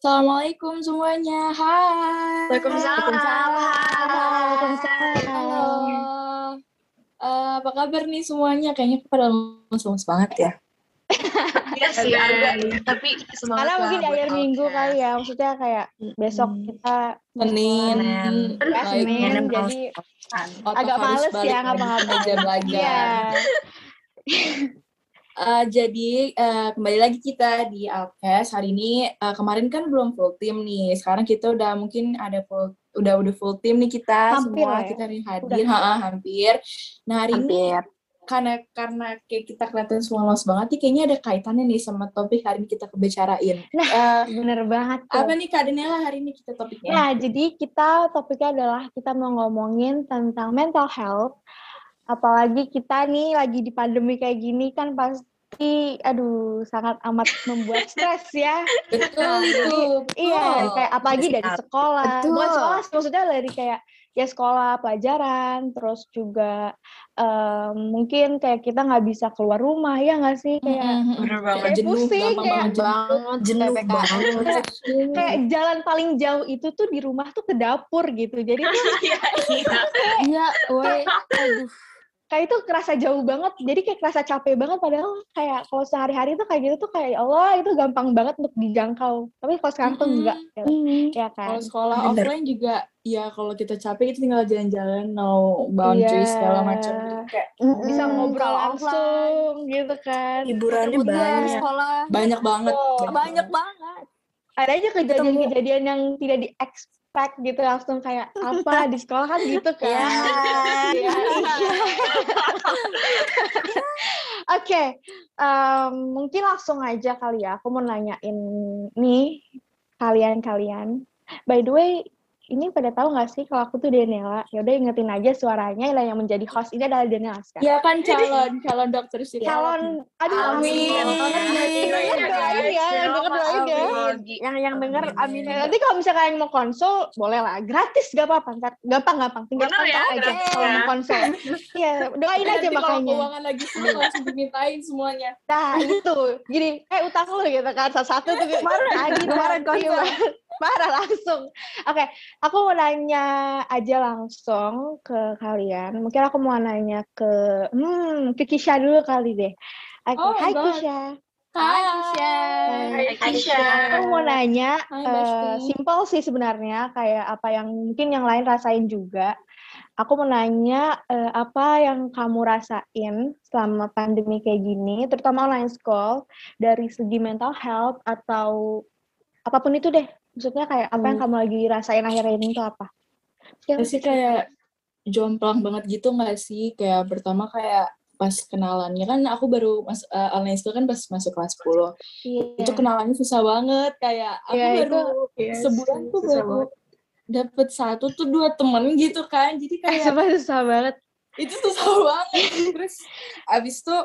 Assalamualaikum semuanya. Hai. Waalaikumsalam. Waalaikumsalam. Halo. Eh, apa kabar nih semuanya? Kayaknya pada lemes-lemes banget ya. Iya sih agak tapi semangat Karena mungkin di akhir minggu podcast. kali ya, maksudnya kayak besok Hmm. kita Senin. Senin. ya Senin jadi agak males ya ngapa-ngapain. Iya. Eh, jadi eh, kembali lagi kita di Alkes hari ini eh, kemarin kan belum full team nih. Sekarang kita udah mungkin ada full udah udah full team nih kita Hampir semua ya. kita hari hadir, ha, hampir. Nah hari ini Hampir. karena karena kayak kita kelihatan semua los banget nih kayaknya ada kaitannya nih sama topik hari ini kita kebicarain. Nah, Eh, Bener banget tuh. apa nih Kak Daniela hari ini kita topiknya? Nah, jadi kita topiknya adalah kita mau ngomongin tentang mental health. Apalagi kita nih lagi di pandemi kayak gini kan pasti aduh sangat amat membuat stres ya. Betul itu. Iya, betul. kayak apalagi dari sekolah. Betul. Bukan sekolah, maksudnya dari kayak ya sekolah, pelajaran, terus juga em, mungkin kayak kita nggak bisa keluar rumah ya nggak sih kayak. Bener Kayak banget. jenuh, Pusing, kayak- banget jenuh. banget jenuh PPKM. banget. kayak jalan paling jauh itu tuh di rumah tuh ke dapur gitu. Jadi tuh Iya, iya. Iya, woi. Aduh. Kayak itu kerasa jauh banget. Jadi kayak kerasa capek banget padahal kayak kalau sehari-hari tuh kayak gitu tuh kayak ya Allah itu gampang banget untuk dijangkau. Tapi kalau sekarang tuh enggak. Ya, ya kan? Kalau sekolah Bener. offline juga, ya kalau kita capek kita tinggal jalan-jalan, no boundaries Iya. segala macam. Jadi Kayak bisa Mm-mm, ngobrol kalau langsung gitu kan. Hiburannya Udah banyak. sekolah banyak banget. Betul. banyak banget. ada aja kejadian-kejadian yang tidak di expect gitu langsung kayak apa di sekolah kan gitu kan. Iya, iya. Oke, mungkin langsung aja kali ya. Aku mau nanyain nih kalian-kalian. By the way, ini pada tahu nggak sih kalau aku tuh Daniela? Ya udah ingetin aja suaranya. Lah yang menjadi host ini adalah Daniela sekarang. Ya kan calon calon dokter sih. Calon, aduh Amin. doain ya, yang denger doain ya. Yang yang denger amin. ya. Nanti kalau misalkan yang mau konsul, boleh lah. Gratis gak apa-apa. Ntar gampang gampang. Tinggal Bener ya, kontak aja kalau ya. mau konsul. Iya, doain aja Nanti kalau makanya. keuangan lagi susah langsung dimintain semuanya. Nah, itu. Gini, eh utang lu gitu kan. Satu-satu tuh. Lagi kemarin konsul. Marah langsung. Oke, aku mau nanya aja langsung ke kalian. Mungkin aku mau nanya ke, hmm, ke Kisha dulu kali deh. Oke, Oh hai God. Kisha. Hai. Hai, Kisha. Aku mau nanya, eh, Besti. simple sih sebenarnya, kayak apa yang mungkin yang lain rasain juga. Aku mau nanya eh, apa yang kamu rasain selama pandemi kayak gini, terutama online school, dari segi mental health atau apa pun itu deh. Maksudnya kayak apa yang Hmm. kamu lagi rasain akhir-akhir ini tuh apa? Ya sih kayak jomplang banget gitu nggak sih? Kayak pertama kayak pas kenalannya kan aku baru mas eh, online school kan pas masuk kelas 10. Iya. Itu kenalannya susah banget kayak aku Iya, itu baru sebulan tuh baru dapet satu tuh dua temen gitu kan. Jadi Eh, kayak sumpah susah banget. itu susah banget terus abis itu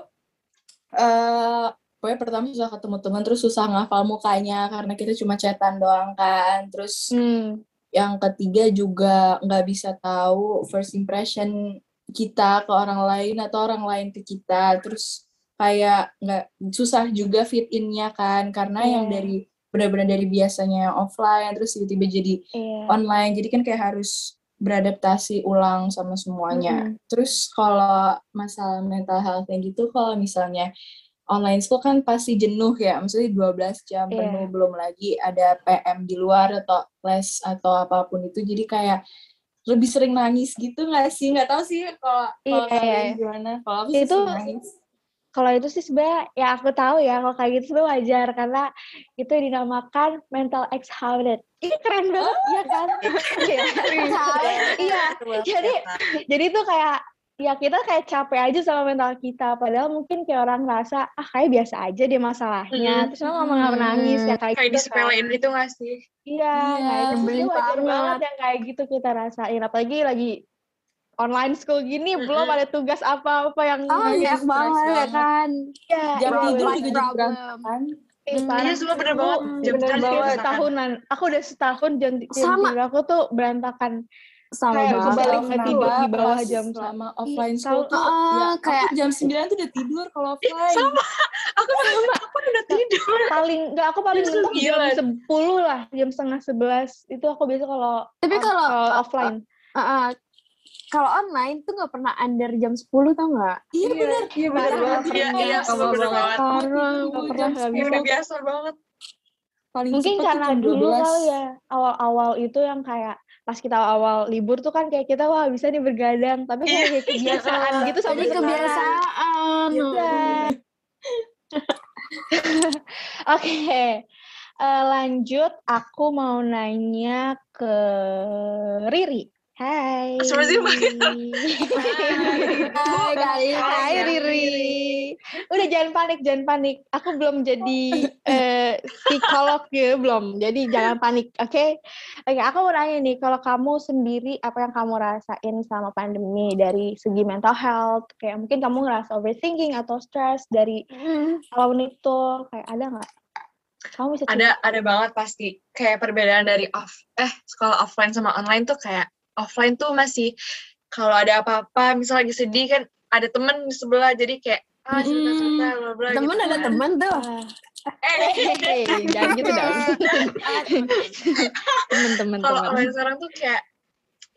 eh pokoknya pertama susah ketemu teman terus susah ngafal mukanya karena kita cuma chatan doang kan terus Hmm. yang ketiga juga nggak bisa tahu first impression kita ke orang lain atau orang lain ke kita terus kayak nggak susah juga fit innya kan karena yang Iya. dari benar-benar dari biasanya offline terus tiba-tiba jadi Iya. online jadi kan kayak harus beradaptasi ulang sama semuanya Mm-mm. terus kalau masalah mental health-nya gitu kalau misalnya online school kan pasti jenuh ya maksudnya 12 jam Iya. penuh belum lagi ada PM di luar atau les atau apa pun itu jadi kayak lebih sering nangis gitu nggak sih nggak tahu sih kalau kalau Iya, kalian iya. gimana kalau aku Itu- nangis Kalau itu sih sebenarnya ya aku tahu ya kalau kayak gitu sebenarnya wajar karena itu dinamakan mental exhausted. Ini keren banget ya kan? Iya. Iya. Jadi jadi itu kayak ya kita kayak capek aja sama mental kita padahal mungkin kayak orang ngerasa ah kayak biasa aja deh masalahnya Mm. terus lo ngomong nggak menangis ya kayak, Kayak gitu kan. disepelein itu gak sih? Iya, Iya, kayak itu nyebelin sebenarnya wajar banget. banget yang kayak gitu kita rasain apalagi lagi online school gini belum Mm-mm. ada tugas apa-apa yang Oh, Iya, banyak banget ya kan. Iya, jam itu tidur juga jadi problem. berantakan Ih, Hmm. parah. Iya, semua bener banget. Jam bener tidur banget setahunan. Aku udah setahun jam, tidur aku tuh berantakan. Sama Kayak banget kebalik online. tidur di bawah jam selama offline school tuh tuh. ya, Ah, kayak- aku jam 9 tuh udah tidur kalau offline. sama. Aku sama. Aku udah tidur. paling nggak aku paling Jam mentok jam sembilan. sepuluh lah jam setengah sebelas itu aku biasa kalau Tapi kalau- uh, offline Ah, ah. kalau online tuh nggak pernah under jam 10 tau nggak? Iya benar. iya benar banget Iya, iya, Sama bener banget. Aku nggak pernah, nggak Ya 10. udah biasa banget. Paling mungkin karena jam dulu 12. kali ya awal-awal itu yang kayak pas kita awal libur tuh kan kayak kita wah bisa nih bergadang tapi kayak, kayak kebiasaan gitu sampai kebiasaan. Iya. Oke, eh, lanjut. Aku mau nanya ke Riri. Hai. Sih, Mbak? Hai, kali Hai Riri. Udah jangan panik, jangan panik. Aku belum jadi eh, psikolog ya, belum. Jadi jangan panik, oke? Oke, aku mau nanya nih, kalau kamu sendiri apa yang kamu rasain sama pandemi dari segi mental health? Kayak mungkin kamu ngerasa overthinking atau stress dari tahun itu, kayak ada nggak? Kamu bisa cerita? Ada ada banget pasti. Kayak perbedaan dari off eh sekolah offline sama online tuh kayak offline tuh masih kalau ada apa-apa, misal lagi sedih kan ada temen di sebelah jadi kayak ah cerita-cerita bla bla Temen gitu ada kan. temen tuh. Eh, Hei, jangan gitu dong. Temen-temen kalau online sekarang tuh kayak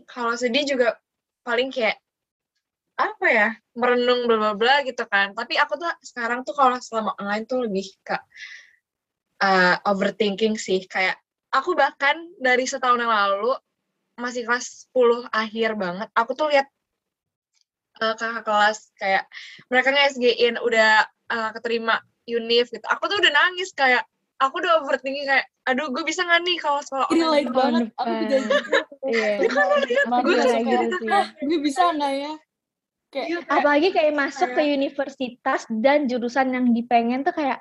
kalau sedih juga paling kayak apa ya merenung bla bla bla gitu kan tapi aku tuh sekarang tuh kalau selama online tuh lebih ke uh, overthinking sih kayak aku bahkan dari setahun yang lalu masih kelas 10 akhir banget aku tuh lihat uh, kakak kelas kayak mereka nge-SG-in udah uh, keterima univ gitu aku tuh udah nangis kayak aku udah overthinking kayak aduh gue bisa nggak nih kalau sekolah online relate banget. Aku juga gitu. Iya. Gue kayak kayak, gitu sih. "Ah, gue bisa nggak ya? Kayak Iya, kayak, Apalagi kayak masuk ke universitas dan jurusan yang dipengen tuh kayak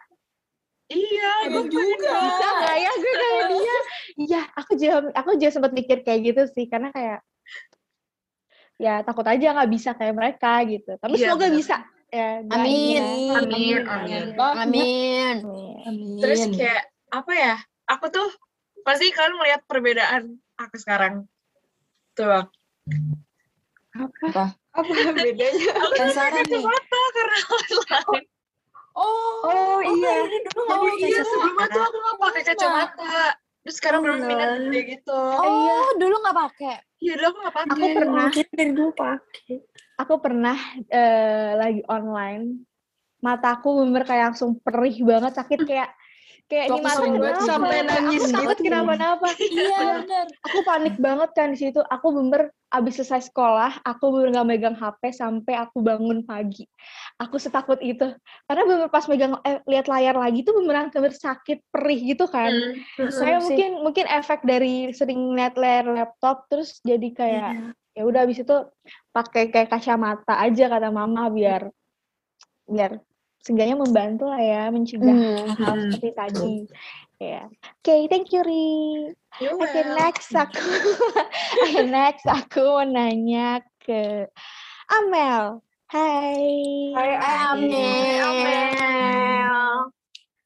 iya aku gue juga. bisa nggak ya gue kayak dia iya aku juga aku juga sempat mikir kayak gitu sih karena kayak ya takut aja nggak bisa kayak mereka gitu tapi Iya, semoga benar. bisa ya doain Amin. ya. Amin, amin. Amin. Amin. Terus kayak apa ya? Aku tuh pasti kalian melihat perbedaan aku sekarang. Tuh. Bang. Apa? Apa bedanya? Aku tuh Penasaran pakai nih. kacamata karena online. Oh, Oh iya. ini dulu Oh iya, sebelumnya tuh aku nggak pakai kacamata. Terus sekarang Oh, baru minat bener. kayak gitu. Oh, dulu nggak pakai. Iya, dulu aku nggak pakai. aku pernah Mungkin dari dulu pakai. aku pernah eh, lagi online mataku bener kayak langsung perih banget sakit kayak kayak Tuh, di aku mata sering gue banget sampai gitu. nangis Aku takut gitu. kenapa-napa Iya, benar. aku panik banget kan di situ aku bener abis selesai sekolah aku bener gak megang HP sampai aku bangun pagi aku setakut itu karena bener pas megang eh, lihat layar lagi tuh beneran bener sakit perih gitu kan Hmm. saya mungkin mungkin efek dari sering lihat layar laptop terus jadi kayak ya udah abis itu pakai kayak kacamata aja kata mama biar biar seenggaknya membantu lah ya mencegah Hmm. hal Hmm. seperti tadi. Ya oke thank you Ri. Oke will. next aku. Next aku mau nanya ke Amel. Hai. Amel.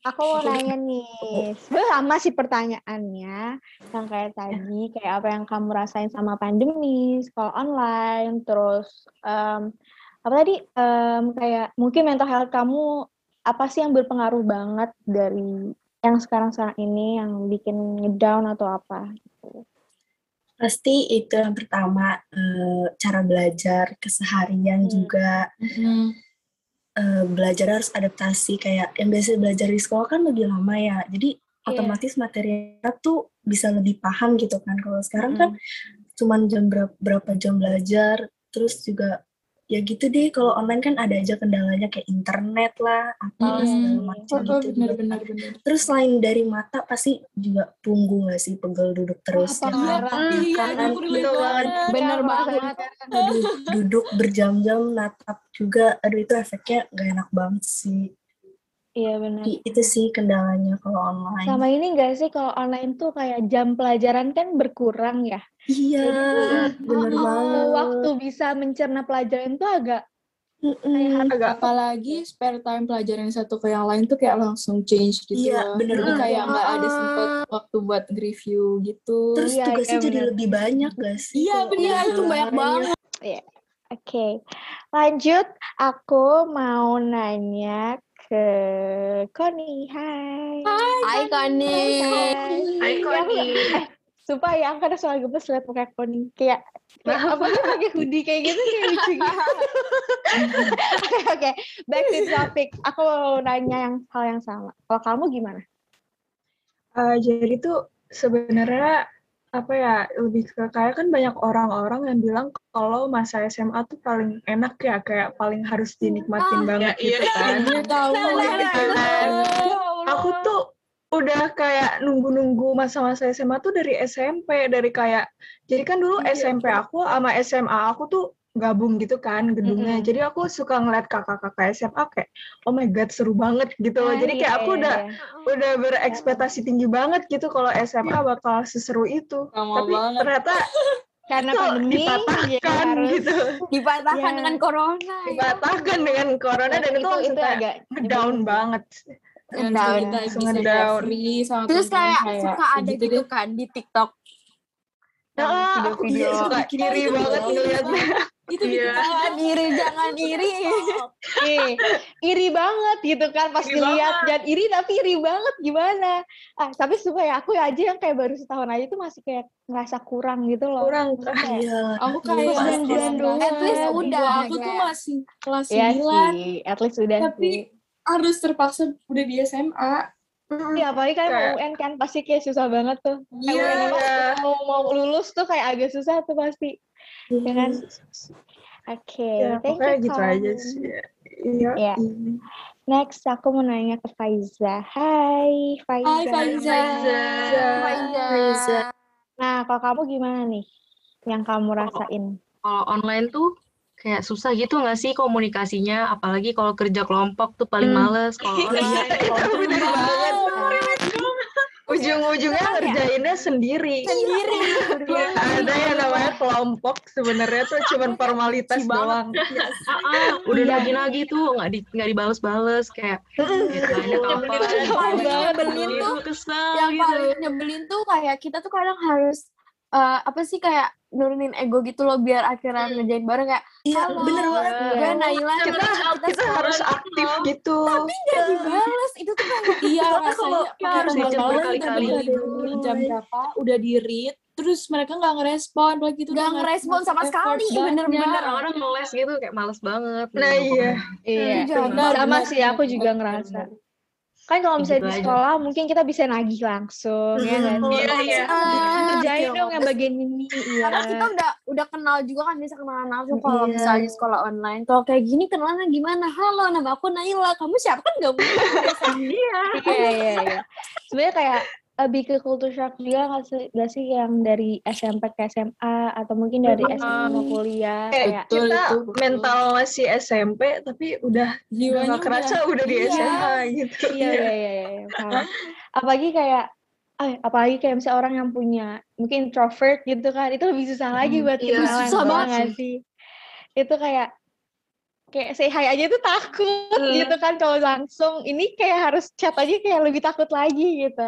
Aku mau nanya nih, sebenarnya sama sih pertanyaannya, yang kayak tadi, kayak apa yang kamu rasain sama pandemi, sekolah online, terus em, apa tadi, em, kayak mungkin mental health kamu apa sih yang berpengaruh banget dari yang sekarang-sekarang ini yang bikin ngedown atau apa? Pasti itu yang pertama eh, cara belajar keseharian Hmm. juga Mm-mm. eh, belajar harus adaptasi kayak yang biasa belajar di sekolah kan lebih lama ya jadi otomatis materinya tuh bisa lebih paham gitu kan kalau sekarang kan cuman jam berapa, berapa jam belajar terus juga ya gitu deh kalau online kan ada aja kendalanya kayak internet lah apa Mm-mm. segala macam Oh, gitu benar kan. benar. terus selain dari mata pasti juga punggung gak sih pegel duduk terus apa ya kan? Iya, gitu banget. Bener banget. Aduh, duduk berjam-jam natap juga aduh itu efeknya gak enak banget sih Iya benar. Itu sih kendalanya kalau online Sama ini enggak sih kalau online tuh kayak jam pelajaran kan berkurang ya? Iya bener Oh, banget waktu bisa mencerna pelajaran tuh agak Mm-mm. agak apalagi spare time pelajaran satu ke yang lain tuh kayak langsung change gitu Iya, loh. bener Jadi banget. kayak nggak ada sempet waktu buat review gitu. Terus Iya, tugasnya iya, jadi bener. lebih banyak gak sih? Iya, bener. online? itu banyak banget. Oke, lanjut. Aku mau nanya ke Koni. Hai. Hai Koni. Hai, Ya, aku- Koni. eh, Sumpah ya, aku kadang suka gemes liat pakai Koni. Kayak, kayak apa sih pakai hoodie kayak gitu kayak lucu gitu. Oke, oke. Back to topic. Aku mau nanya yang hal yang sama. Kalau kamu gimana? Eh, jadi tuh sebenarnya apa ya lebih ke kayak kan banyak orang-orang yang bilang kalau masa SMA tuh paling enak ya kayak paling harus dinikmatin banget gitu kan. Iya tahu. kan. Aku tuh udah kayak nunggu-nunggu masa-masa SMA tuh dari SMP dari kayak jadi kan dulu SMP aku sama SMA aku tuh gabung gitu kan gedungnya. Mm-mm. Jadi aku suka ngeliat kakak-kakak SMA kayak oh my god seru banget gitu loh. Ah, Jadi kayak iya, aku iya, udah iya. udah berekspektasi tinggi banget gitu kalau SMA bakal seseru itu. Sama Tapi banget. ternyata Karena itu pandemi, dipatahkan harus gitu. Dipatahkan Ya. dengan corona. Dipatahkan dengan corona dan itu, langsung kayak agak ngedown banget. Dan Down. kita Langsung bisa ngedown. free sama Terus kayak suka ada gitu gitu kan di TikTok. Nah, aku video-video. iya suka kiri itu banget bikin ngeliatnya. Itu bikin Iya. Jangan iri, jangan iri. Ih, iri banget gitu kan pas Iri dilihat banget. dan iri tapi iri banget gimana ah tapi suka ya aku aja yang kayak baru setahun aja tuh masih kayak ngerasa kurang gitu loh Kurang. Kayak, Iya. Aku Iya, kayak bulan doang. At least Iya, udah. Aku tuh masih kelas ya 9 sih at least udah tapi sih harus terpaksa udah di SMA. Iya, apalagi kan mau UN kan pasti kayak susah banget tuh. Iya. Iya. mau mau lulus tuh kayak agak susah tuh pasti. Ya kan? Oke, Ya, thank pokoknya you gitu aja sih. Iya. Iya. Next, aku mau nanya ke Faiza. Hai, Faiza. Hai Faiza. Faiza. Nah, kalau kamu gimana nih? Yang kamu rasain? kalau online tuh kayak susah gitu nggak sih komunikasinya apalagi kalau kerja kelompok tuh paling Hmm. males kalau Iya, bener banget. Ujung-ujungnya ngerjainnya sendiri. Sendiri. Iya, ada yang namanya kelompok sebenarnya tuh cuman formalitas doang. ah, udah lagi-lagi tuh nggak di nggak dibales-bales kayak nyebelin tuh yang gitu paling nyebelin tuh kayak kita tuh kadang harus eh, apa sih kayak nurunin ego gitu loh biar akhirnya ngerjain bareng kayak Iya, bener banget. gue Naila Kita kita harus aktif gitu. nggak dibales itu tuh kayak Iya, Tapi rasanya kita harus ngechat malam berkali-kali udah gitu. di jam berapa, udah di read, terus mereka nggak ngerespon, lagi itu nggak ngerespon sama sekali bener-bener orang ngeles gitu kayak males banget Nah iya. Iya, sama sih aku juga ngerasa. Kan kalau misalnya Gitu di aja. sekolah mungkin kita bisa nagih langsung ya kan. Iya iya. Kerjain dong yang bagian ini. Iya. karena kita udah udah kenal juga kan bisa kenalan langsung kalau Iya. misalnya di sekolah online kalau kayak gini kenalannya gimana halo nama aku Naila kamu siapa kan gak mungkin Iya, iya, iya. Sebenarnya kayak lebih ke culture shock juga nggak sih, nggak sih yang dari SMP ke SMA atau mungkin dari SMA ke kuliah Kayak kayak Betul, kita itu, betul. mental masih SMP tapi udah Jiwanya nggak kerasa udah di Iya. SMA gitu. iya iya iya, iya paham. apalagi kayak eh, apalagi kayak misalnya orang yang punya mungkin introvert gitu kan itu lebih susah lagi Hmm, buat iya, kenalan susah banget sih itu kayak kayak say hi aja tuh takut Hmm. gitu kan kalau langsung. Ini kayak harus chat aja kayak lebih takut lagi gitu.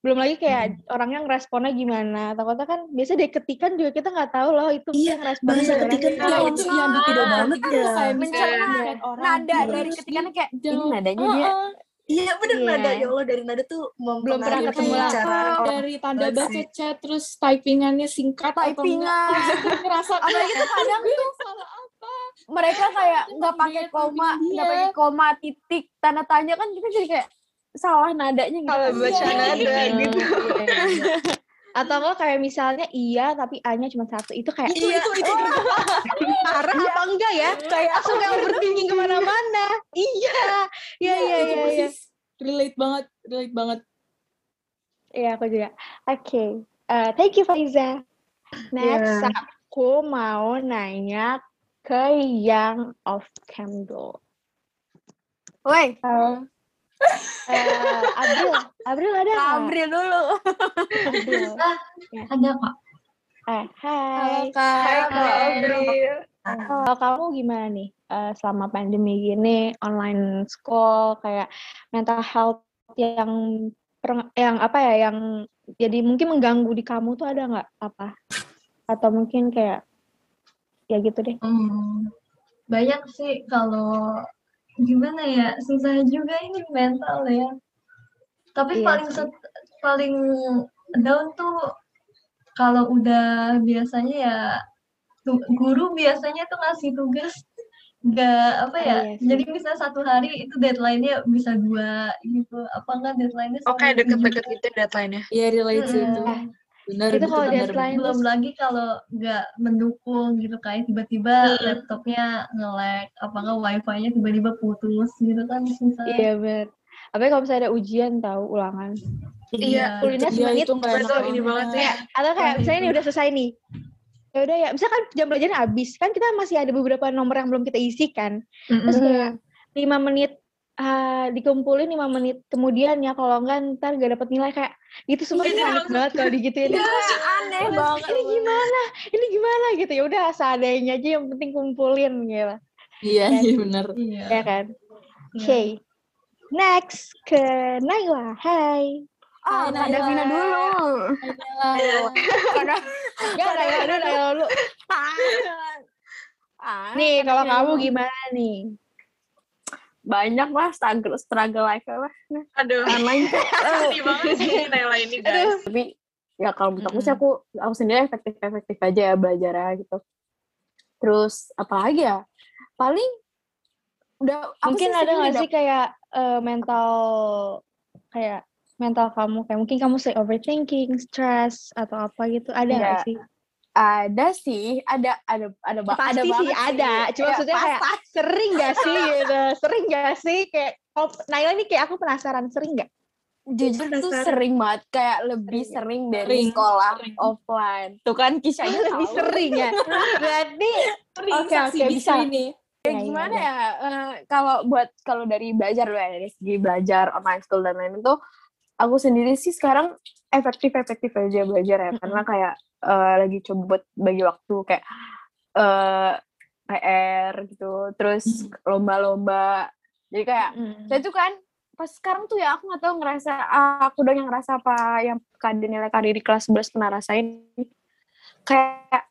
Belum lagi kayak orangnya ngeresponnya gimana. Takutnya kan biasa dari ketikan juga kita nggak tahu loh itu Iya, ngerespon bahasa ketikan tuh yang itu yang bikin banget ya. Mencerna. orang nada dari ketikannya kayak ini nadanya dia. Iya bener Iya. nada. Ya Allah dari nada tuh Belum pernah ketemu cara orang dari tanda baca chat terus typingannya singkat atau typingan. Ngerasa apalagi tuh kadang tuh salah mereka kayak nggak pakai koma nggak pakai koma titik tanda tanya kan kita jadi kayak salah nadanya gitu. Kalau baca Iya. nada. gitu. atau enggak kayak misalnya iya tapi a-nya cuma satu itu kayak Itu itu itu. parah apa enggak ya? Kayak langsung kayak overthinking ke mana-mana. Iya. Iya iya itu iya iya. relate banget relate banget. Iya aku juga. Oke. Eh, thank you Faiza. Next Yeah. aku mau nanya ke yang off cam dulu woi Eh, Abril. Abril ada nggak? Abril dulu. Abril. Ada kok. eh hai. Kak. Hai Kak Abril. Kalau kamu gimana nih eh, selama pandemi gini, online school, kayak mental health yang yang apa ya, yang jadi mungkin mengganggu di kamu tuh ada nggak? Apa? Atau mungkin kayak ya gitu deh. Hmm, banyak sih kalau gimana ya susah juga ini mental ya. Tapi Iya paling sih. set- paling down tuh kalau udah biasanya ya guru biasanya tuh ngasih tugas nggak apa Oh, ya iya sih. jadi misalnya satu hari itu deadline-nya bisa dua gitu apa enggak deadline-nya Oke, seminggu deket-deket juga. gitu deadline-nya. Iya relate sih Mm-mm. itu. Benar itu itu kalau benar. deadline belum terus- lagi kalau nggak mendukung gitu kayak tiba-tiba laptopnya nge-lag apa nggak wifi-nya tiba-tiba putus gitu kan susah Iya bener. Apalagi kalau misalnya ada ujian tahu ulangan. Iya, Kuliahnya Iya semenit. itu nggak enak Betul, ini banget. Kayak, atau kayak misalnya ini udah selesai nih. Ya udah ya, misalkan jam belajarnya habis, kan kita masih ada beberapa nomor yang belum kita isi kan. Terus Mm-mm. kayak lima menit ah, dikumpulin lima menit kemudian ya kalau enggak ntar gak dapet nilai kayak gitu semua Iya, panik banget kalau digituin. aneh banget. ini gimana? Ini gimana gitu ya udah seadanya aja yang penting kumpulin gitu. Iya iya benar. iya Ya kan? Oke. Next ke Naila. Hai. Ah, Hai, Kak Naila. Davina dulu. Enggak Naila dulu, Naila dulu. Ah, Nih, kalau Davina kamu gimana nih? Banyak lah struggle struggle life lah. Aduh, online sedih banget sih Naila ini guys. tapi ya kalau menurut aku sih aku aku sendiri efektif efektif aja ya belajar gitu. Terus apalagi ya? Paling udah Mungkin ada nggak sih kayak eh, mental kayak mental kamu kayak mungkin kamu say overthinking, stress atau apa gitu ada nggak Iya. sih? Ada sih ada ada ada Pasti ada sih banget ada. Cuma Iya, maksudnya kayak sering gak sih gitu? Sering gak sih kayak kalau Naila ini kayak aku penasaran sering gak? jujur tuh sering banget kayak lebih sering dari Sering, sekolah sering. offline tuh kan kisahnya Lebih tahu. sering ya. Berarti Sering Oke, oke, bisa. ini. Ya, Iya, iya, gimana iya. ya eh, kalau buat kalau dari belajar ya dari segi belajar online school dan lain-lain itu aku sendiri sih sekarang efektif efektif aja belajar ya karena kayak eh, lagi coba buat bagi waktu kayak eh PR gitu terus lomba-lomba jadi kayak Mm. saya tuh kan pas sekarang tuh ya aku nggak tahu ngerasa aku dong yang ngerasa apa yang Kak Daniela Kak di kelas 11 pernah rasain kayak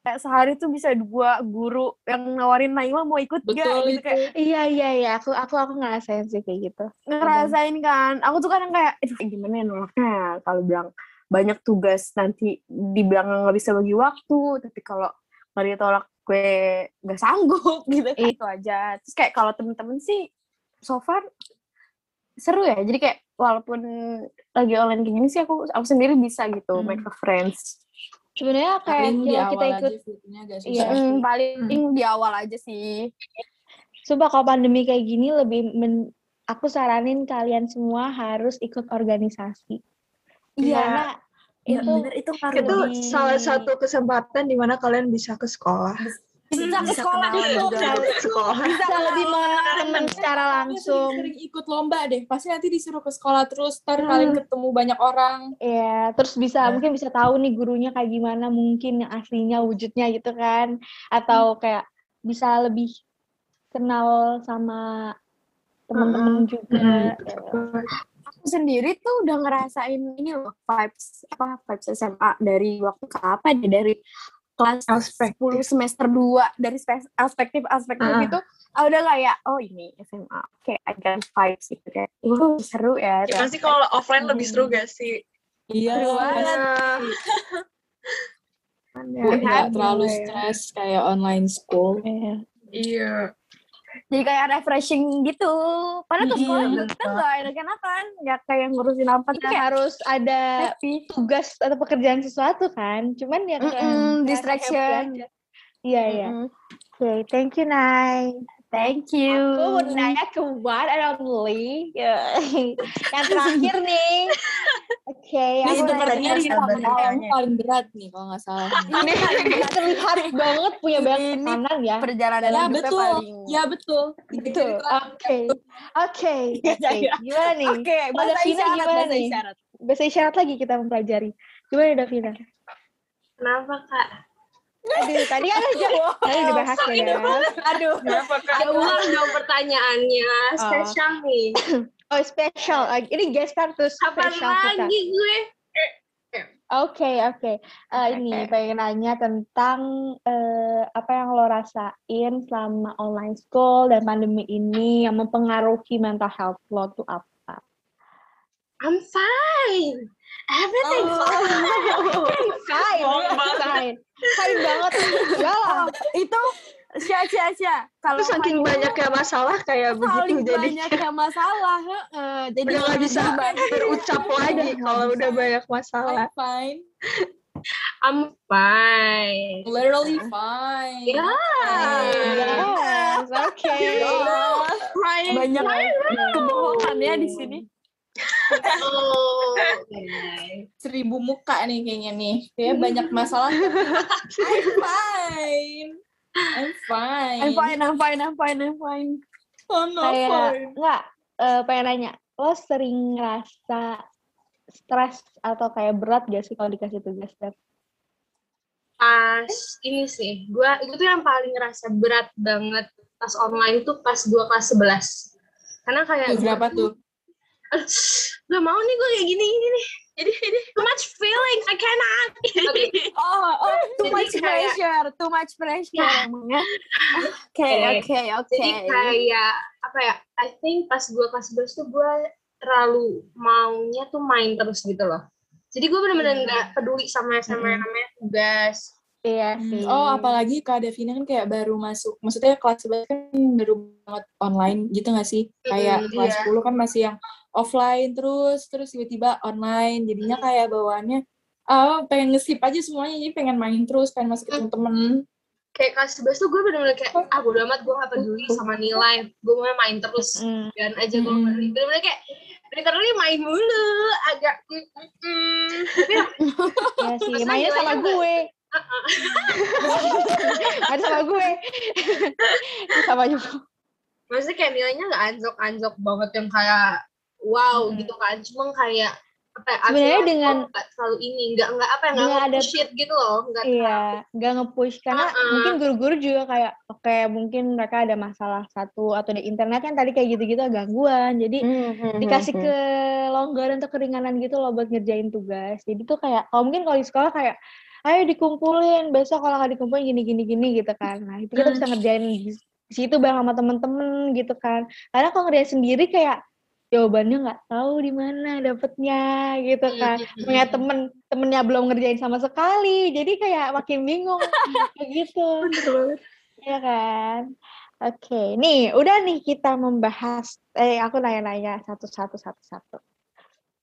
kayak sehari tuh bisa dua guru yang nawarin Naima mau ikut gak Betul gitu itu. kayak Iya iya iya, aku aku aku ngerasain sih kayak gitu. ngerasain kan aku tuh kadang kayak "Aduh, gimana ya nolaknya kalau bilang banyak tugas nanti dibilang nggak bisa bagi waktu tapi kalau nggak ditolak gue nggak sanggup gitu Iya. itu aja terus kayak kalau temen-temen sih so far seru ya jadi kayak walaupun lagi online kayak gini sih aku aku sendiri bisa gitu Hmm. make a friends Sebenarnya kayak Paling di kita, awal kita ikut Iya. susah. Mm, paling di awal aja sih Sumpah kalau pandemi kayak gini lebih men- aku saranin kalian semua harus ikut organisasi. Karena Ya, itu bener, itu Itu salah satu kesempatan di mana kalian bisa ke sekolah. bisa ke bisa sekolah itu juga. Ke sekolah. bisa lebih mengenal teman secara langsung. Sering ikut lomba deh. Pasti nanti disuruh ke sekolah terus. Ntar kalian ketemu banyak orang. Ya, terus bisa mungkin bisa tahu nih gurunya kayak gimana mungkin yang aslinya wujudnya gitu kan. Atau kayak bisa lebih kenal sama teman-teman juga. Aku sendiri tuh udah ngerasain ini loh vibes apa vibes SMA dari waktu ke apa deh dari kelas Perspektif. 10 semester 2 dari spes- aspektif aspektif Ah. itu ah, udah kayak oh ini SMA kayak ada vibes gitu kayak uh seru ya Ya, pasti kalau offline lebih seru gak sih? Iya. Seru banget. Nggak terlalu stres kayak online school. Iya. Iya. Jadi kayak refreshing gitu padahal Iya, sekolah kita nggak enak-enakan nggak kayak ngurusin apa tuh Kita kayak harus ada happy tugas atau pekerjaan sesuatu kan. Cuman ya Mm-mm, ngerasa distraction. Iya, iya. Oke, thank you, Nay. Thank you Aku mau nanya ke one and only. Ya. Yang terakhir nih. Oke, Ini di sabar tahun ditanya. paling berat nih kalau nggak salah. ini terlihat banget punya banyak Ini tekanan ya. perjalanan Ya betul, paling ya betul. Betul. Oke. Oke. Oke. Gimana nih? Oke, bahasa Davina isyarat, gimana bahasa nih? isyarat. Bahasa isyarat lagi kita mempelajari. Gimana Davina? kenapa kak Aduh, tadi kan aja tadi udah bahas ya. Aduh. Ada ulang dong pertanyaannya. Spesial nih. Oh, special. Uh, Ini guest star Apa special kita. lagi gue? Oke, oke. Eh, ini pengen nanya tentang eh, apa yang lo rasain selama online school dan pandemi ini yang mempengaruhi mental health lo tuh apa? I'm fine. Everything Oh. fine. Fine, fine, fine banget. Ya lah. Itu sia sia sia. Kalau Terus saking banyaknya masalah kayak begitu jadi banyaknya masalah, heeh. Jadi udah nggak bisa berucap lagi kalau udah banyak masalah. I'm fine. I'm fine. Literally fine. Ya. Yes, oke. Banyak kebohongan ya di sini. Oh. Seribu muka nih kayaknya nih. Kayak banyak masalah. I'm fine. I'm fine. I'm fine, I'm fine, I'm fine, I'm fine. Oh no, Kayak fine. enggak eh, pengen nanya, lo sering ngerasa stres atau kayak berat gak sih kalau dikasih tugas? Pas ini sih, gua itu tuh yang paling ngerasa berat banget pas online tuh pas gua kelas 11. Karena kayak Tuh, berapa tuh? Gak mau nih gue kayak gini gini nih. Jadi jadi too much feelings, I cannot. Oh, oh, too Jadi much kayak- pressure, too much pressure Ya. emangnya. Oke, Oke. oke. Jadi kayak apa ya? I think pas gue kelas 11 tuh gue terlalu maunya tuh main terus gitu loh. Jadi gue bener-bener nggak peduli sama sama yang namanya tugas. Iya Hmm, sih. Oh, apalagi Kak Davina kan kayak baru masuk. Maksudnya kelas 11 kan baru banget online gitu gak sih? Kayak Mm, kelas iya. 10 kan masih yang offline terus, terus tiba-tiba online. Jadinya kayak bawaannya, ah pengen nge-skip aja semuanya, jadi pengen main terus, pengen masuk ke temen-temen. Kayak kelas 11 tuh gue bener-bener kayak ah bodo amat gue gak peduli sama nilai. Gue mau main terus. Mm. Dan aja gue Mm. Bener-bener kayak literally main mulu agak mm, mm, Iya sih, mainnya sama gue. Ada sama gue. sama juga. maksudnya kayak nilainya nggak anjok-anjok banget yang kayak wow Mm. gitu kan cuma kayak apa ya, Sebenarnya dengan- nggak terlalu ini nggak nggak apa ya nggak ada- nge-push it gitu loh nggak Iya, nggak nge-push karena Uh-uh. mungkin guru-guru juga kayak oke mungkin mereka ada masalah satu atau di internet kan tadi kayak gitu-gitu gangguan. Jadi Hmm, dikasih kelonggaran atau keringanan gitu loh buat ngerjain tugas. Jadi tuh kayak kalau mungkin kalau di sekolah kayak ayo dikumpulin besok kalau nggak dikumpulin gini gini gini gitu kan. Nah itu kita bisa ngerjain di situ bareng sama temen-temen gitu kan. Karena kalau ngerjain sendiri kayak jawabannya nggak tahu di mana dapetnya gitu kan. Punya temen temennya belum ngerjain sama sekali, jadi kayak makin bingung kayak gitu. Iya kan? Oke, nih udah nih kita membahas. Eh, aku nanya-nanya satu-satu satu-satu.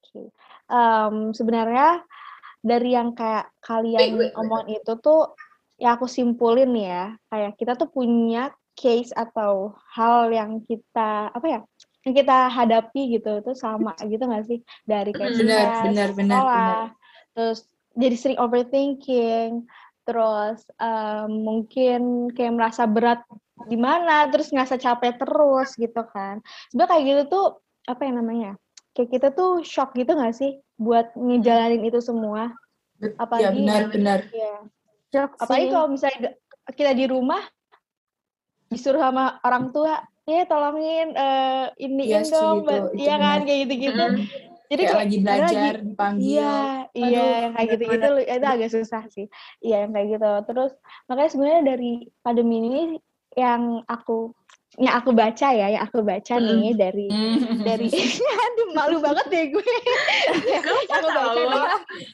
Oke, Em, sebenarnya dari yang kayak kalian Wait, wait, wait. omong itu tuh, ya aku simpulin ya, kayak kita tuh punya case atau hal yang kita apa ya, yang kita hadapi gitu, itu sama gitu nggak sih? Dari kayak Benar, benar, benar, sekolah, terus jadi sering overthinking, terus em, mungkin kayak merasa berat di mana, terus ngerasa capek terus gitu kan. Sebenarnya kayak gitu tuh apa yang namanya? Kayak kita tuh shock gitu nggak sih buat ngejalanin itu semua? Ya Apalagi benar, benar. ya. Shock Apalagi kalau misalnya kita di rumah disuruh sama orang tua, ya tolongin eh iniin Iya sih, dong, itu- Mbak." itu iya kan kayak gitu-gitu. Mm. Jadi Kayak lagi belajar, lagi- dipanggil. Iya, iya Aduh, yang kayak gitu-gitu itu agak susah sih. Iya yang kayak gitu. Terus makanya sebenarnya dari pandemi ini yang aku yang aku baca ya, yang aku baca nih dari Mm. dari aduh malu banget deh gue. Yang aku baca nih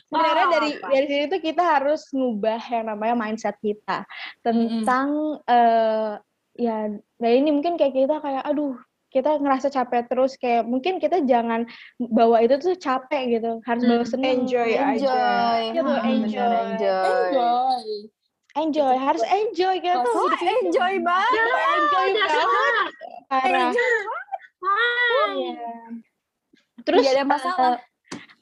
sebenarnya dari dari sini tuh kita harus ngubah yang namanya mindset kita tentang eh ya nah ini mungkin kayak kita kayak aduh kita ngerasa capek terus kayak mungkin kita jangan bawa itu tuh capek gitu harus bawa Mm, seneng enjoy aja. Enjoy. Iya Hmm, enjoy. enjoy. Enjoy. enjoy harus enjoy kita tuh Wah, hidup ini enjoy banget. enjoy banget parah Iya. terus ada masalah.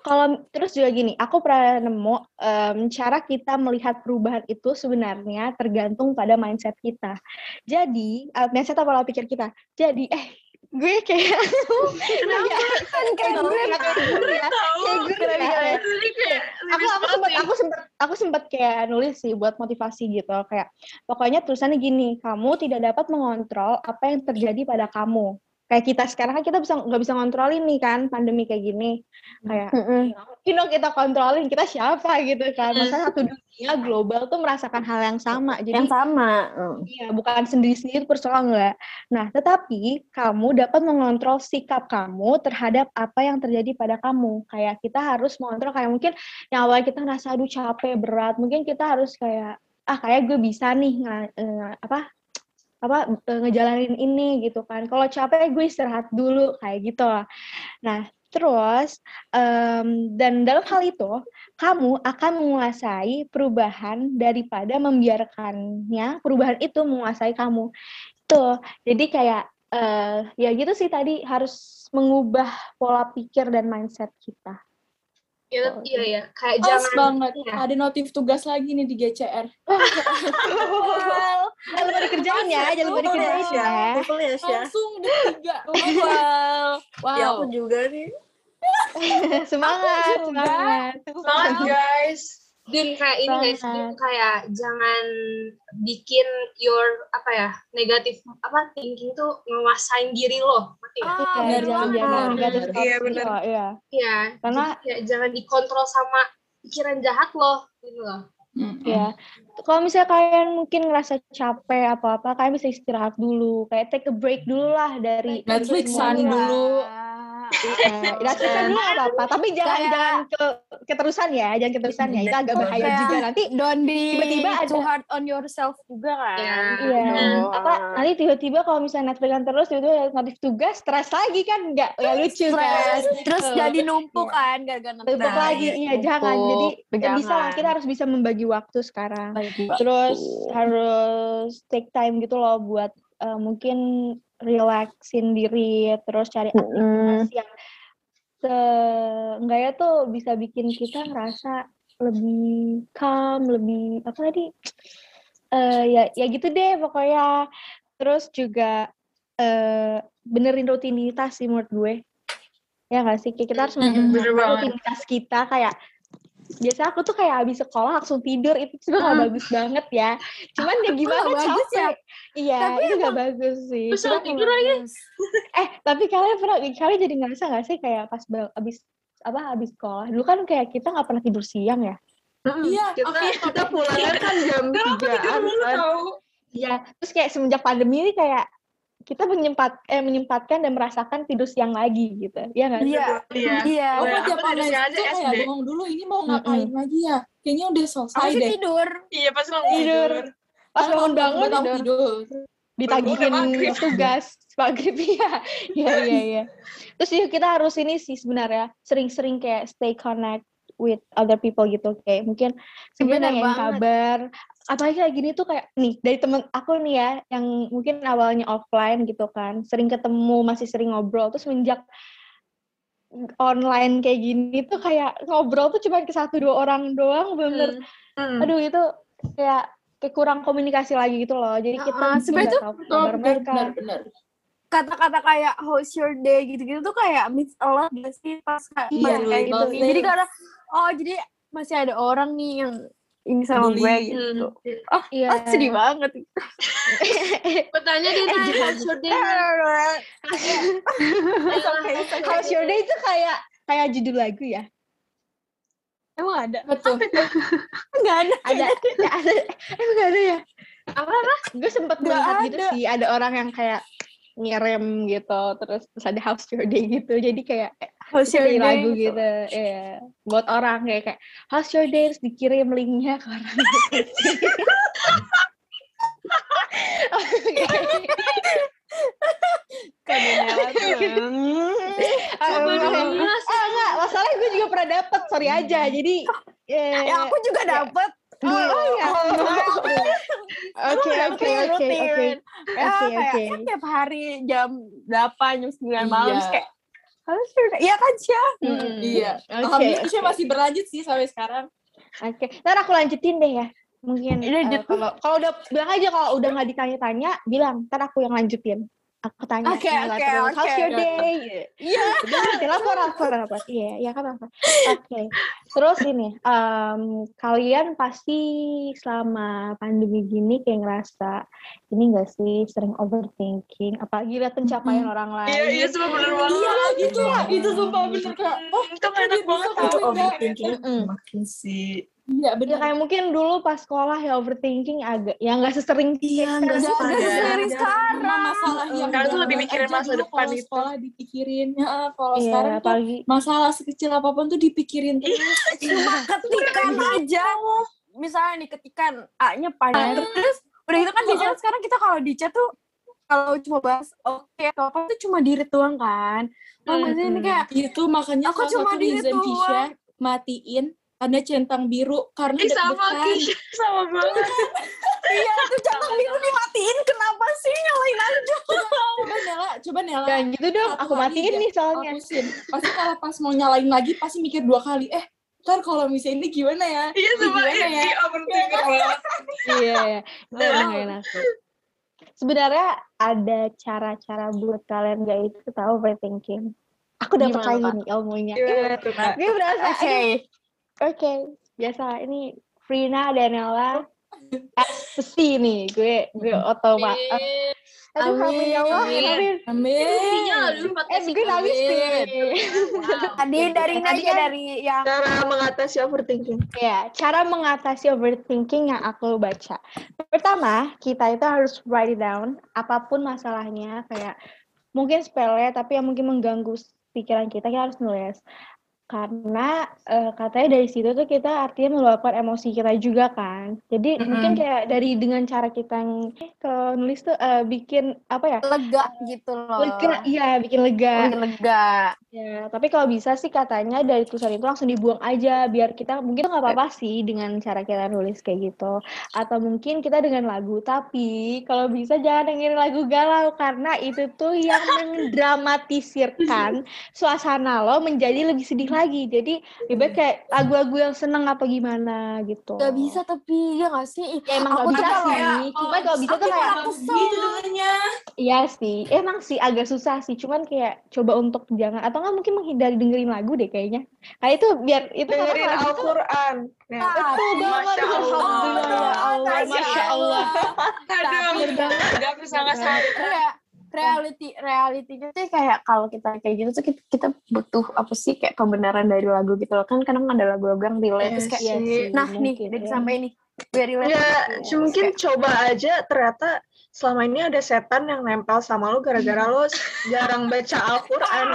Kalau terus juga gini, aku pernah nemu em, cara kita melihat perubahan itu sebenarnya tergantung pada mindset kita. Jadi, eh, mindset apa pola pikir kita. Jadi, eh, gue kayak Kan kayak gue kayak gue ya. Kayak gue ya. Jadi kayak aku aku sempat aku sempat aku sempat kayak nulis sih buat motivasi gitu. Kayak pokoknya tulisannya gini kamu tidak dapat mengontrol apa yang terjadi pada kamu kayak kita sekarang kan kita bisa nggak bisa ngontrolin nih kan pandemi kayak gini kayak. "Ya, mungkin dong kita kontrolin kita siapa gitu kan masa satu dunia global tuh merasakan hal yang sama jadi yang sama Mm. Iya, bukan sendiri-sendiri persoalan enggak. Nah, tetapi kamu dapat mengontrol sikap kamu terhadap apa yang terjadi pada kamu. Kayak kita harus mengontrol kayak mungkin yang awalnya kita ngerasa aduh capek berat, mungkin kita harus kayak ah kayak gue bisa nih nga- eh, apa apa eh, ngejalanin ini gitu kan. Kalau capek gue istirahat dulu kayak gitu. lah. Nah, terus em, dan dalam hal itu kamu akan menguasai perubahan daripada membiarkannya perubahan itu menguasai kamu. Tuh, jadi kayak eh ya gitu sih tadi harus mengubah pola pikir dan mindset kita. Iya, iya, iya. Kayak Pas jangan banget. iya. Ada notif tugas lagi nih di GCR. Jangan lupa dikerjain ya, jangan lupa dikerjain ya. Ya. Langsung di tiga. Wow. Wow. Ya aku juga nih. Semangat, semangat. Semangat guys. Din kayak ini guys, Semangat. kayak jangan bikin your apa ya negatif apa thinking tuh menguasain diri lo. Ngerti nggak? Iya, bener jangan banget. jangan negatif Iya, bener. Iya. Iya. Karena- kayak jangan dikontrol sama pikiran jahat lo gitu loh. Mm-mm. Ya, kalau misalnya kalian mungkin ngerasa capek apa-apa, kalian bisa istirahat dulu, kayak take a break dulu lah dari Netflixan dulu. Iya, Netflixan dulu apa-apa, tapi jangan Kayak- jangan ke keterusan ya, jangan keterusan ya, itu agak bahaya Kayak juga nanti. don't be Tiba-tiba ada- too hard on yourself juga kan Iya. Iya, Gitu. apa nanti tiba-tiba kalau misalnya Netflixan terus tiba-tiba notif tugas, stres lagi kan, nggak ya lucu kan. Stress, terus Tuh. jadi numpuk kan gara-gara Nah, lagi, iya, iya jangan. Jadi ya Jangan. bisa lah, kita harus bisa membagi waktu sekarang. Bagi terus harus take time gitu loh buat eh, mungkin relaxin diri terus cari aktivitas yang seenggaknya tuh bisa bikin kita ngerasa lebih calm lebih apa tadi? Eh ya ya gitu deh pokoknya. Terus juga eh benerin rutinitas sih menurut gue. Ya nggak sih? Kayak kita harus benerin rutinitas kita kayak biasa aku tuh kayak habis sekolah langsung tidur itu juga nggak bagus banget ya. Cuman ya gimana nggak bagus ya? iya Tapi itu nggak bagus sih. Terus tidur lagi? eh tapi kalian pernah kalian jadi ngerasa nggak sih kayak pas bal- abis apa habis sekolah? Dulu kan kayak kita nggak pernah tidur siang ya. Iya, Kita kita pulangnya kan jam tigaan kan. Iya, terus kayak semenjak pandemi ini kayak kita menyempat eh menyempatkan dan merasakan tidur siang lagi gitu. Iya nggak sih? Iya, Iya. iya. Oh, Iya, tiap itu aja kayak SD. bengong dulu ini mau ngapain lagi ya? Kayaknya udah selesai deh. tidur. Iya pas lo Tidur. Pas bangun bangun tidur, tidur. ditagihin tugas maghrib ya. Iya iya iya. Terus juga kita harus ini sih sebenarnya sering-sering kayak stay connect with other people gitu kayak mungkin sebenarnya nanyain banget. kabar apalagi kayak gini tuh kayak nih dari temen aku nih ya yang mungkin awalnya offline gitu kan sering ketemu masih sering ngobrol terus semenjak online kayak gini tuh kayak ngobrol tuh cuma ke satu dua orang doang bener Hmm. aduh itu kayak kayak kurang komunikasi lagi gitu loh jadi kita Ah, mungkin sebenarnya nggak tahu kabar mereka benar. Kata-kata kayak how's your day gitu-gitu tuh kayak miss a lot gak sih pas kayak Iya, kayak gitu. Jadi karena oh jadi masih ada orang nih yang ini sama gue gitu. Oh, Iya. oh, sedih banget. Bertanya dia nanya how's your day? It's okay, it's okay. How's your day itu kayak kayak judul lagu ya Emang ada? Betul. Enggak ada. ada ada, ada emang gak ada ya Apa apa? gue sempet melihat gitu sih ada orang yang kayak ngirim gitu terus terus ada house your day gitu. Jadi kayak How's itu your day? lagu gitu ya buat orang kayak kayak house your day terus dikirim linknya ke orang Ah, ah, enggak masalahnya gue juga pernah dapet. Sorry aja jadi eh, Ya aku juga dapet. Oh, oh ya oke oke oke oke Ya Oke, kayak oke. kan tiap hari jam 8, jam 9 malam Iya. terus kayak? Iya kan, Cia? Hmm. Iya. Oke, Alhamdulillah oke. saya masih berlanjut sih sampai sekarang. Oke, ntar aku lanjutin deh ya. Mungkin eh, kalau kalau udah bilang aja kalau udah nggak ditanya-tanya, bilang ntar aku yang lanjutin. Aku tanya Oke, Nela oke, terus, how's oke, your day? Iya. Nanti lapor, lapor, lapor. Iya, iya kan lapor. Oke. Terus ini, em, kalian pasti selama pandemi gini kayak ngerasa ini gak sih sering overthinking, apalagi lihat pencapaian orang lain. Iya, iya, semua bener banget. Iya, itu itu sumpah bener kayak oh itu enak banget Enggak. overthinking Mm-mm. makin sih. Iya Ya bener kayak mungkin dulu pas sekolah ya overthinking agak ya nggak sesering Iya, nggak sesering. sekarang. Masalah yang Sekarang tuh lebih mikirin masa depan kalau itu. sekolah dipikirin. Ya kalau Iya, sekarang tuh masalah sekecil apa pun tuh dipikirin terus. Cuma ketikan aja misalnya nih ketikan A-nya panjang terus udah gitu kan biasanya sekarang kita kalau di chat tuh kalau cuma bahas oke atau apa tuh cuma diri doang kan. Hmm, maksudnya ini kayak itu makanya Aku cuma satu diri reason doang. Kisha matiin tanda centang biru karena Ih, sama. Kisha, sama banget. iya tuh jangan biru dimatiin kenapa sih nyalain aja coba Nela coba Nela Jangan gitu dong, aku matiin nih soalnya. pasti kalau pas mau nyalain lagi pasti mikir dua kali eh ntar kalau misalnya ini gimana ya Iya, Ini sama gimana ya overthinking banget. Iya, iya. Itu enak sih. Sebenarnya ada cara-cara buat kalian gak itu tahu overthinking. Aku dapat lagi nih ilmunya. Gimana tuh, Kak? Gue berasa, oke oke. Biasa, ini Frina dan Ella ecstasy nih. Gue gue otomat. Aduh, amin ya Allah. Amin. Amin. amin Eh, gue nangis nih. tadi dari Tadi aja kan- dari yang Cara mengatasi overthinking. Ya, cara mengatasi overthinking yang aku baca. Pertama, kita itu harus write it down, apa pun masalahnya, kayak mungkin sepele, tapi yang mungkin mengganggu pikiran kita, kita harus nulis. Karena eh, katanya dari situ tuh kita artinya meluapkan emosi kita juga kan. Jadi mungkin kayak dari dengan cara kita yang ke nulis tuh eh, bikin apa ya? lega gitu loh Lega, iya bikin lega. Bikin lega Ya, tapi kalau bisa sih katanya dari tulisan itu langsung dibuang aja biar kita mungkin nggak apa-apa sih dengan cara kita nulis kayak gitu. Atau mungkin kita dengan lagu, tapi kalau bisa jangan dengerin lagu galau karena itu tuh yang mendramatisirkan suasana lo menjadi lebih sedih lagi. Jadi lebih baik kayak lagu-lagu yang seneng apa gimana gitu. Gak bisa tapi ya gak sih Ya emang Aku gak tuh bisa kalau sih. ya, Cuma kalau bisa tuh kayak gitu dengannya Iya sih, emang sih agak susah sih. Cuman kayak coba untuk jangan atau nggak mungkin menghindari dengerin lagu deh kayaknya. Kayak itu biar itu Dengerin Al-Quran. Ya. Betul banget, Masya Allah. alhamdulillah ya Allah, masya Allah. Aduh, Bener banget. gak bersangka-sangka. kayak reality realitinya tuh kayak kalau kita kayak gitu tuh kita, kita butuh apa sih kayak pembenaran dari lagu gitu loh kan kadang ada lagu-lagu yang relate terus kayak sih, nah nih udah ya. disampaikan nih gue relate Ya, Iya, mungkin coba aja ternyata selama ini ada setan yang nempel sama lo gara-gara lo jarang baca Al-Quran.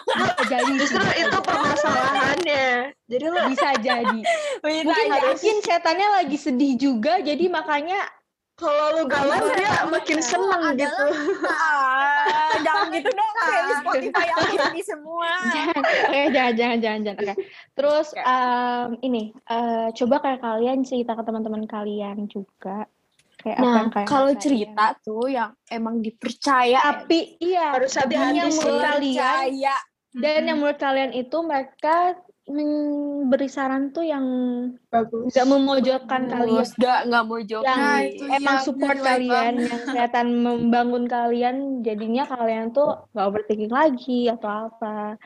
Jadi sih, Justru itu permasalahannya. Jadi lo bisa jadi. Mungkin mungkin setannya lagi sedih juga, jadi makanya kalau lo galau dia makin seneng adalah- gitu. ah jangan gitu dong kayak di Spotify aku ini semua jangan, oke jangan jangan jangan jangan. Oke. Terus em, ini eh, coba kayak kalian cerita ke teman-teman kalian juga kayak apa nah yang kalian kalau rasain. cerita tuh yang emang dipercaya tapi iya Harus hati-hati yang sih. kalian dan yang menurut kalian itu mereka memberi saran tuh yang Bagus. nggak memojokkan kalian. Terus gak nggak mau jawab yang Nah, itu emang iya, support kalian yang kelihatan membangun kalian jadinya kalian tuh nggak overthinking lagi atau apa.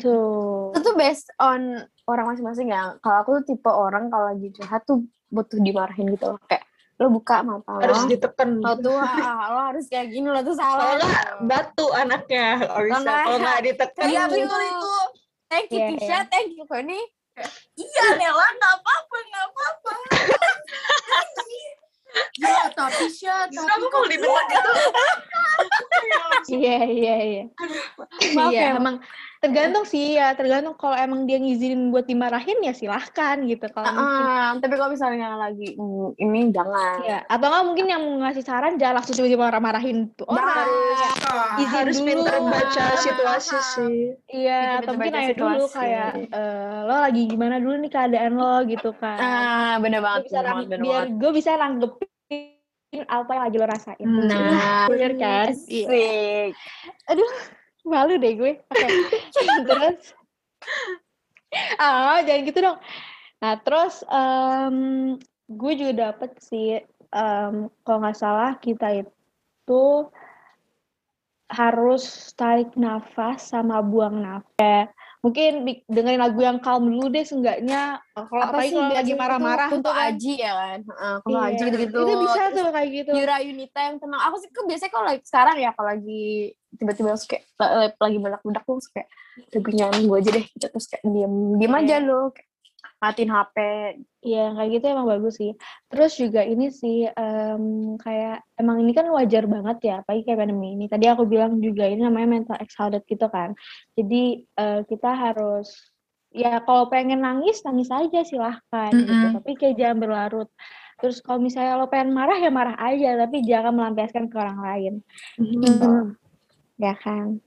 Tuh. Itu tuh based on orang masing-masing ya. Kalau aku tuh tipe orang kalau lagi curhat tuh butuh dimarahin gitu loh. Kayak lo buka mata lo. Harus ditekan. lo tuh ah, lo harus kayak gini lo tuh salah. Nggak batu anaknya. Nggak- Kalau nggak ditekan. iya betul itu thank you Iya, Kisha iya. thank you Koni iya Nela nggak apa-apa nggak apa-apa ya tapi Sya Justru tapi aku kalau dibentak gitu. iya iya iya Maaf iya ya. emang tergantung sih ya tergantung kalau emang dia ngizinin buat dimarahin ya silahkan gitu kalau mungkin Ah, tapi kalau misalnya lagi mm, ini jangan ya atau nggak mungkin yang ngasih saran jangan langsung tiba-tiba marah-marahin tuh orang Harus, izin harus dulu. pinter baca situasi sih. Iya, atau mungkin ayo dulu kayak eh, lo lagi gimana dulu nih keadaan lo gitu kan. ah bener banget bisa bener banget biar gue bisa nanggepin apa yang lagi lo rasain. nah bener kan? Iya. asik Malu deh gue. Oke. terus ah jangan gitu dong. Nah terus em, gue juga dapet sih em, kalau nggak salah kita itu harus tarik nafas sama buang nafas. Mungkin dengerin lagu yang calm dulu deh seenggaknya. Kalau Apa sih kalau lagi marah-marah untuk kan. Aji ya kan Heeh, kalau Iya, Aji gitu-gitu Itu bisa tuh kayak gitu. Yura Yunita yang tenang aku sih biasanya kalau lagi sekarang ya kalau lagi tiba-tiba terus kayak la- lagi meledak-ledak tuh kayak nyanyi gue aja deh gitu terus kayak diem diem Iya. aja lo kayak matiin HP Iya, kayak gitu emang bagus sih. Terus juga ini sih, em, kayak emang ini kan wajar banget ya, apalagi kayak pandemi ini. Tadi aku bilang juga ini namanya mental exhausted gitu kan. Jadi eh, kita harus, ya kalau pengen nangis, nangis aja silahkan gitu. Mm-mm. Tapi kayak jangan berlarut. Terus kalau misalnya lo pengen marah, ya marah aja. Tapi jangan melampiaskan ke orang lain. Gitu. Ya kan?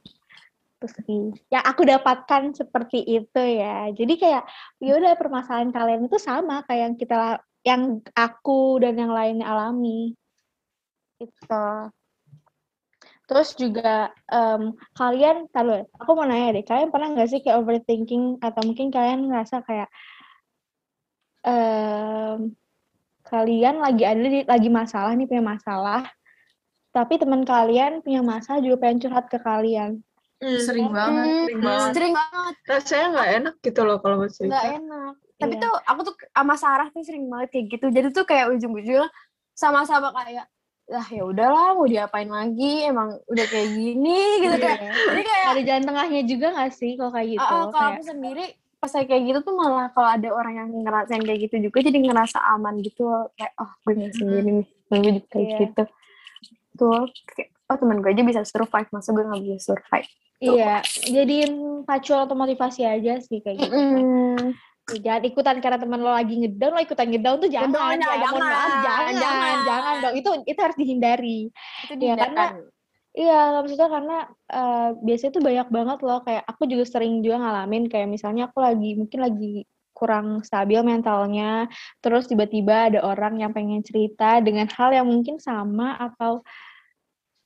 Terus sih, yang aku dapatkan seperti itu ya. Jadi kayak ya udah permasalahan kalian itu sama kayak yang kita yang aku dan yang lainnya alami. Gitu. Terus juga em, kalian, tahu aku mau nanya deh, kalian pernah nggak sih kayak overthinking atau mungkin kalian ngerasa kayak em, kalian lagi ada di lagi masalah nih punya masalah, tapi teman kalian punya masalah juga pengen curhat ke kalian. Hmm, Sering banget. sering banget. sering banget Rasanya nggak enak gitu loh kalau mau nggak cerita. enak tapi Iya. tuh aku tuh sama Sarah tuh sering banget kayak gitu jadi tuh kayak ujung-ujungnya sama-sama kayak lah ya udahlah mau diapain lagi emang udah kayak gini gitu kayak Iya. jadi kayak Ada jalan tengahnya juga nggak sih kalau kayak gitu? Ah, kalau Kayak- aku sendiri pas saya kayak gitu tuh malah kalau ada orang yang ngerasain kayak gitu juga jadi ngerasa aman gitu loh. kayak oh gue nggak sendiri nih gue juga kayak Iya. gitu tuh kayak oh teman gue aja bisa survive masa gue nggak bisa survive Iya, jadiin pacuan atau motivasi aja sih kayak gitu. Ya, Jangan ikutan karena teman lo lagi ngedown, lo ikutan ngedown tuh jangan. Ngedown, ya, mohon jangan, maaf, jangan, jangan. jangan, dong. Itu itu harus dihindari. itu Iya, karena. Iya, maksudnya karena eh, biasanya tuh banyak banget loh kayak aku juga sering juga ngalamin kayak misalnya aku lagi mungkin lagi kurang stabil mentalnya, terus tiba-tiba ada orang yang pengen cerita dengan hal yang mungkin sama atau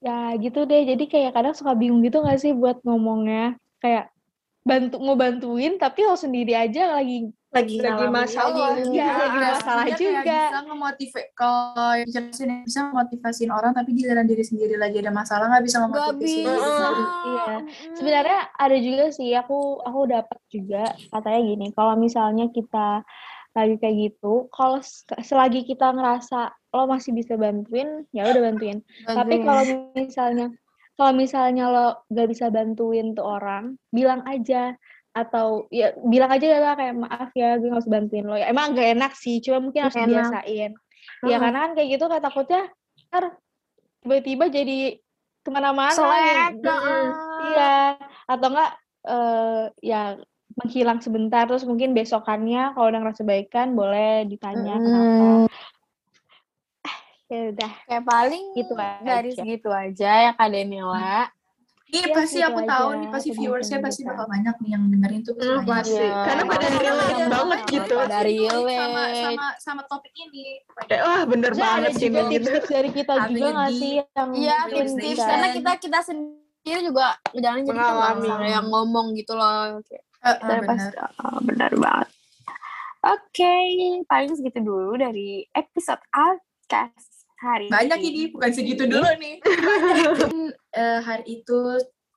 ya gitu deh. Jadi kayak kadang suka bingung gitu gak sih buat ngomongnya kayak bantu mau bantuin tapi lo sendiri aja lagi lagi Lagi masalah. Iya, lagi Iya, masalah juga. bisa ngemotivasi kalau jelasin bisa memotivasiin orang tapi giliran diri sendiri lagi ada masalah nggak bisa sendiri. Iya. Sebenarnya ada juga sih aku aku dapat juga katanya gini, kalau misalnya kita lagi kayak gitu, kalau selagi kita ngerasa lo masih bisa bantuin, ya udah bantuin. Tapi Bantuin. kalau misalnya kalau misalnya lo gak bisa bantuin tuh orang, bilang aja atau ya bilang aja lah kayak maaf ya gue gak bisa bantuin lo ya emang gak enak sih cuma mungkin harus enak. dibiasain ya karena kan kayak gitu kan takutnya ntar tiba-tiba jadi ke mana-mana gitu. heeh. Iya, atau enggak eh ya menghilang sebentar terus mungkin besokannya kalau udah ngerasa baikan boleh ditanya kenapa. Mm, Ya udah. kayak paling Gitu dari aja. segitu aja ya Kak Daniela Ini Iya, pasti gitu aku aja, tahu nih pasti viewersnya pasti bakal banyak nih yang dengerin tuh pasti Hmm, banyak. pasti. Iya. Karena pada Pasti relate banget gitu. Pada Pasti relate sama sama sama topik ini. Kayak, Wah bener ada banget sih gitu. dari kita juga nggak sih yang Iya, bisa. karena kita kita sendiri juga jalan jadi sama yang ngomong gitu loh. Pasti oh, benar banget. Oke, paling segitu dulu dari episode Outcast hari Banyak ini, bukan segitu dulu nih. Eh, hari itu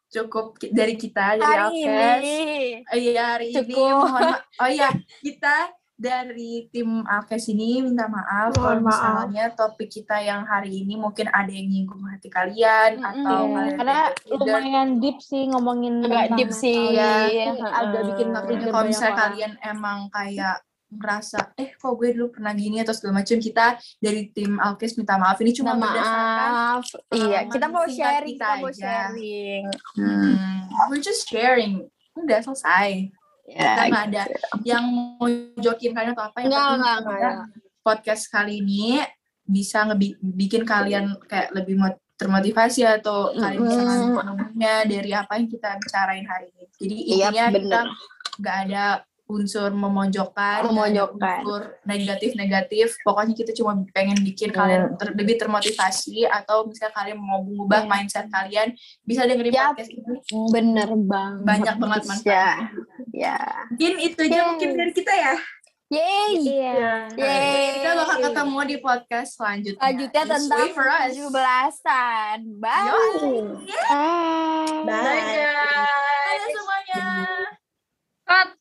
cukup dari kita dari hari Alkes. ini. Oh iya hari ini Cukup. mohon ma- oh iya kita dari tim Alkes ini minta maaf kalau Mohon maaf. misalnya topik kita yang hari ini mungkin ada yang nyinggung hati kalian Mm-mm. atau Iya, kalian karena lumayan deep sih ngomongin Agak deep sih. Iya. ini agak bikin kalau misalnya kalian emang kayak merasa eh kok gue dulu pernah gini atau segala macam kita dari tim Alkes minta maaf. Ini cuma Minta berdasarkan maaf. Iya, kita mau sharing, kita kita mau sharing. hmm, we're just sharing. Udah selesai. Kita Ya, nggak ada yang mau jokin kalian atau apa yang Nggak, penting nggak, podcast kali ini bisa ngebikin kalian kayak lebih mot- termotivasi atau kalian bisa ngambil dari apa yang kita bicarain hari ini. Jadi Iya, intinya kita bener. nggak ada unsur ada Memojokkan. unsur negatif-negatif. Pokoknya kita cuma pengen bikin kalian ter- lebih termotivasi atau misalnya kalian mau mengubah Iya. mindset kalian, bisa dengerin Yap. podcast ini. Bener banget. Banyak banget Ya. manfaatnya. Ya. Mungkin itu aja Yay. mungkin dari kita ya. Yeay. Iya. Yeay. Kita bakal ketemu di podcast selanjutnya. Selanjutnya Just tentang wait for us. 17-an. Bye. Bye. Bye. Bye guys. Dadah semuanya. Cut.